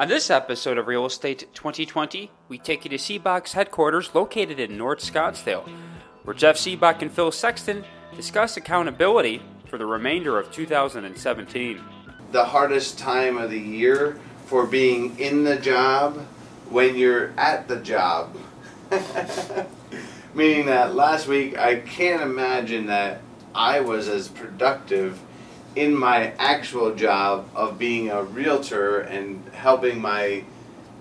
On this episode of Real Estate 2020, we take you to Sibbach's headquarters located in North Scottsdale, where Jeff Sibbach and Phil Sexton discuss accountability for the remainder of 2017. the hardest time of the year for being in the job when you're at the job. Meaning that last week, I can't imagine that I was as productive in my actual job of being a realtor and helping my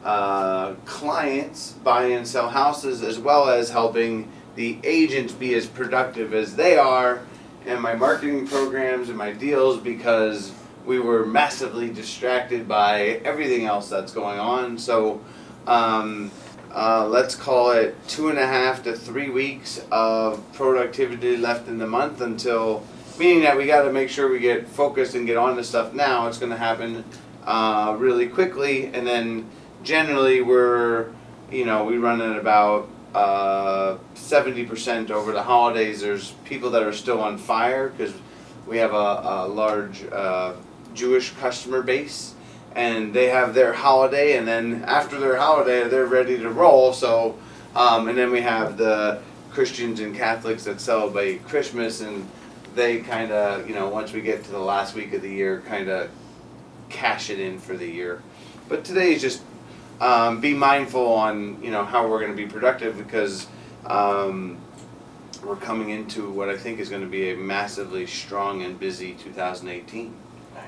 uh, clients buy and sell houses as well as helping the agents be as productive as they are and my marketing programs and my deals because we were massively distracted by everything else that's going on. So um, uh, let's call it two and a half to three weeks of productivity left in the month until, meaning that we got to make sure we get focused and get on to stuff now. It's going to happen uh, really quickly, and then generally we're, you know, we run at about uh, 70% over the holidays. There's people that are still on fire because we have a, a large uh, Jewish customer base and they have their holiday, and then after their holiday, they're ready to roll. So, um, and then we have the Christians and Catholics that celebrate Christmas, and they kind of, you know, once we get to the last week of the year, kind of cash it in for the year. But today is just um, be mindful on, you know, how we're going to be productive because um, we're coming into what I think is going to be a massively strong and busy 2018.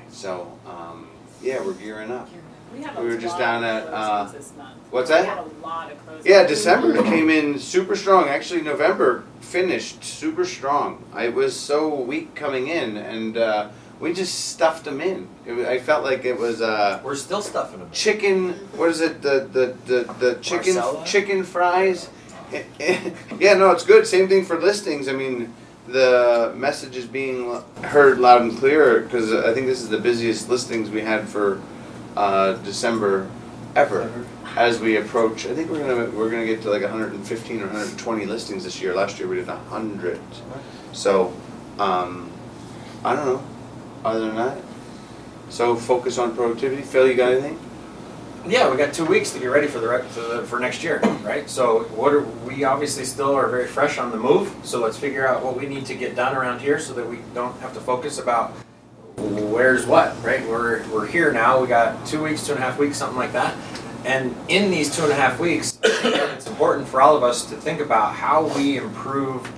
So, um, yeah, we're gearing up. We had We were just lot down of at, uh, closings this month. what's We that? had a lot of closings. Yeah, December came in super strong. Actually, November finished super strong. I was so weak coming in, and uh, we just stuffed them in. It, wa- I felt like it was uh, We're still stuffing them. chicken. What is it? The the the, the chicken Marsala? chicken fries. yeah, no, it's good. Same thing for listings. I mean, the message is being heard loud and clear because I think this is the busiest listings we had for uh, December ever. As we approach, I think we're gonna we're gonna get to like 115 or 120 listings this year. Last year we did 100. So, um, I don't know. Other than that, so focus on productivity. Phil, you got anything? Yeah, we got two weeks to get ready for the, for the for next year, right? So what are we obviously still are very fresh on the move. So let's figure out what we need to get done around here so that we don't have to focus about where's what, right? We're we're here now. We got two weeks, two and a half weeks, something like that. And in these two and a half weeks, it's important for all of us to think about how we improve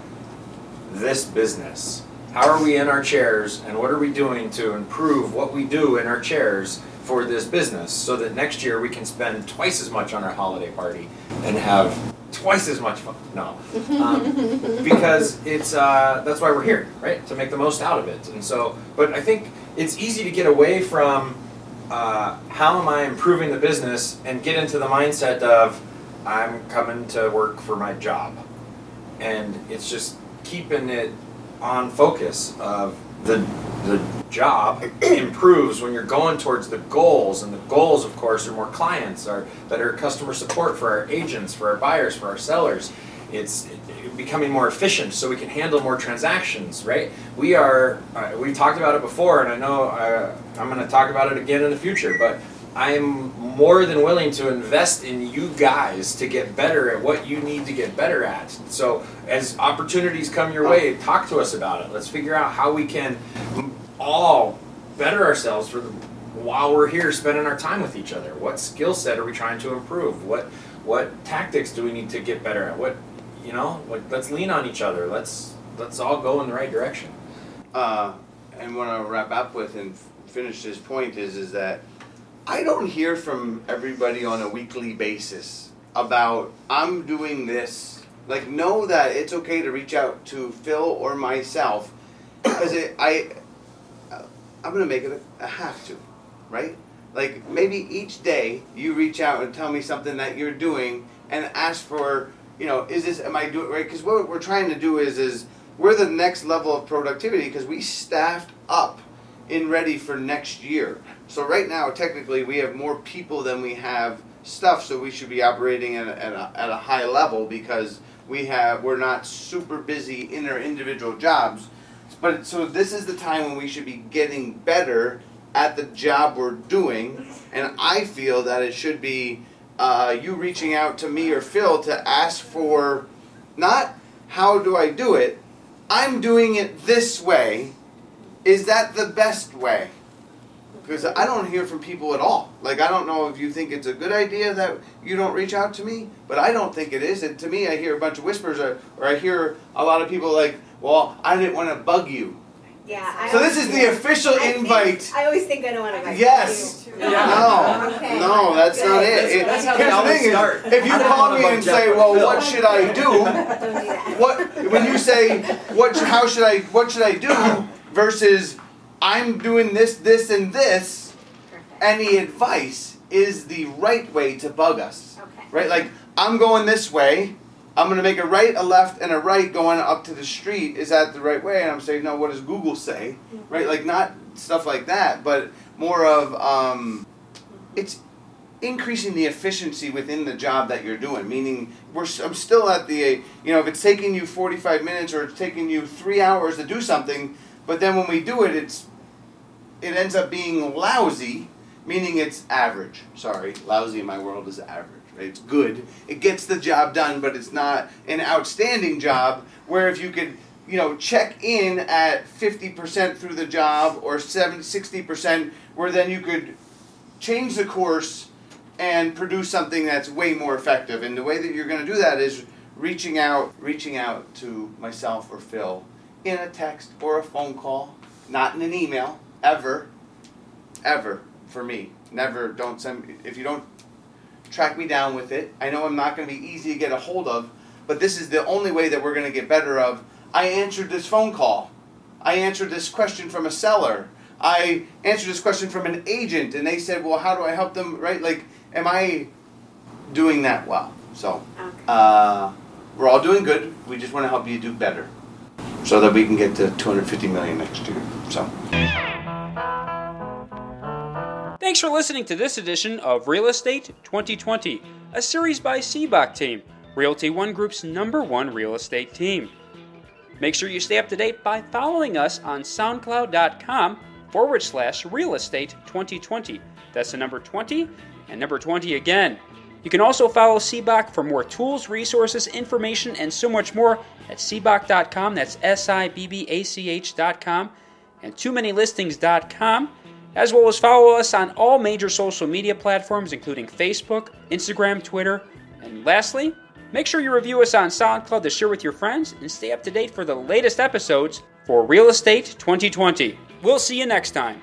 this business. How are we in our chairs and what are we doing to improve what we do in our chairs for this business so that next year we can spend twice as much on our holiday party and have twice as much fun? No. Um, because it's uh, that's why we're here, right? To make the most out of it. And so, but I think it's easy to get away from uh, how am I improving the business and get into the mindset of I'm coming to work for my job. And it's just keeping it on focus of the the job improves when you're going towards the goals and the goals of course are more clients are better customer support for our agents for our buyers for our sellers. It's becoming more efficient so we can handle more transactions right? We are uh, we talked about it before and i know uh, i'm going to talk about it again in the future but i'm more than willing to invest in you guys to get better at what you need to get better at. So as opportunities come your way talk to us about it. Let's figure out how we can all better ourselves for the, while we're here spending our time with each other? What skill set are we trying to improve? What what tactics do we need to get better at? What you know let's lean on each other. Let's let's all go in the right direction. Uh, and what I'll wrap up with and finish this point is is that I don't hear from everybody on a weekly basis about I'm doing this. Like know that it's okay to reach out to Phil or myself because I I'm gonna make it a, a have to, right? Like maybe each day you reach out and tell me something that you're doing and ask for you know, is this am I doing right? Because what we're trying to do is is we're the next level of productivity because we staffed up in ready for next year. So right now, technically, we have more people than we have stuff. So we should be operating at at a, at a high level because we have we're not super busy in our individual jobs. But so this is the time when we should be getting better at the job we're doing, and I feel that it should be uh, you reaching out to me or Phil to ask for not how do I do it. I'm doing it this way. Is that the best way? Because I don't hear from people at all. Like, I don't know if you think it's a good idea that you don't reach out to me, but I don't think it is. And to me, I hear a bunch of whispers, or, or I hear a lot of people like, well, I didn't want to bug you. Yeah. I So this is the official I think- invite. I always think I don't want to bug Yes. you. No, Okay. no, that's not it. Good. It- That's how they here's the always thing is, if you call me and say, "Well, Phil." what should I do?" Don't do that. what when you say what how should I what should I do versus I'm doing this this and this Perfect. any advice is the right way to bug us Okay. right like I'm going this way I'm going to make a right a left and a right going up to the street is that the right way and I'm saying no what does Google say right like not stuff like that but more of um, it's increasing the efficiency within the job that you're doing. Meaning, we're I'm still at the you know if it's taking you 45 minutes or it's taking you three hours to do something, but then when we do it, it's it ends up being lousy. Meaning it's average. Sorry, lousy in my world is average. It's good. It gets the job done, but it's not an outstanding job. Where if you could you know check in at 50% through the job or 70 60% where then you could change the course and produce something that's way more effective. And the way that you're going to do that is reaching out, reaching out to myself or Phil in a text or a phone call, not in an email, ever, ever for me. Never. Don't send. If you don't track me down with it, I know I'm not going to be easy to get a hold of. But this is the only way that we're going to get better. Of I answered this phone call. I answered this question from a seller. I answered this question from an agent, and they said, "Well, how do I help them?" Right? Like, am I doing that well? So, Okay. uh, we're all doing good. We just want to help you do better, so that we can get to 250 million next year. So, Thanks for listening to this edition of Real Estate 2020, a series by Sibbach Team, Realty One Group's number one real estate team. Make sure you stay up to date by following us on SoundCloud.com forward slash real estate 2020. That's the number 20 and number 20 again. You can also follow Sibbach for more tools, resources, information, and so much more at Sibbach.com. That's S I B B A C H.com and too many listings.com, as well as follow us on all major social media platforms, including Facebook, Instagram, Twitter, and lastly, make sure you review us on SoundCloud to share with your friends and stay up to date for the latest episodes for Real Estate 2020. We'll see you next time.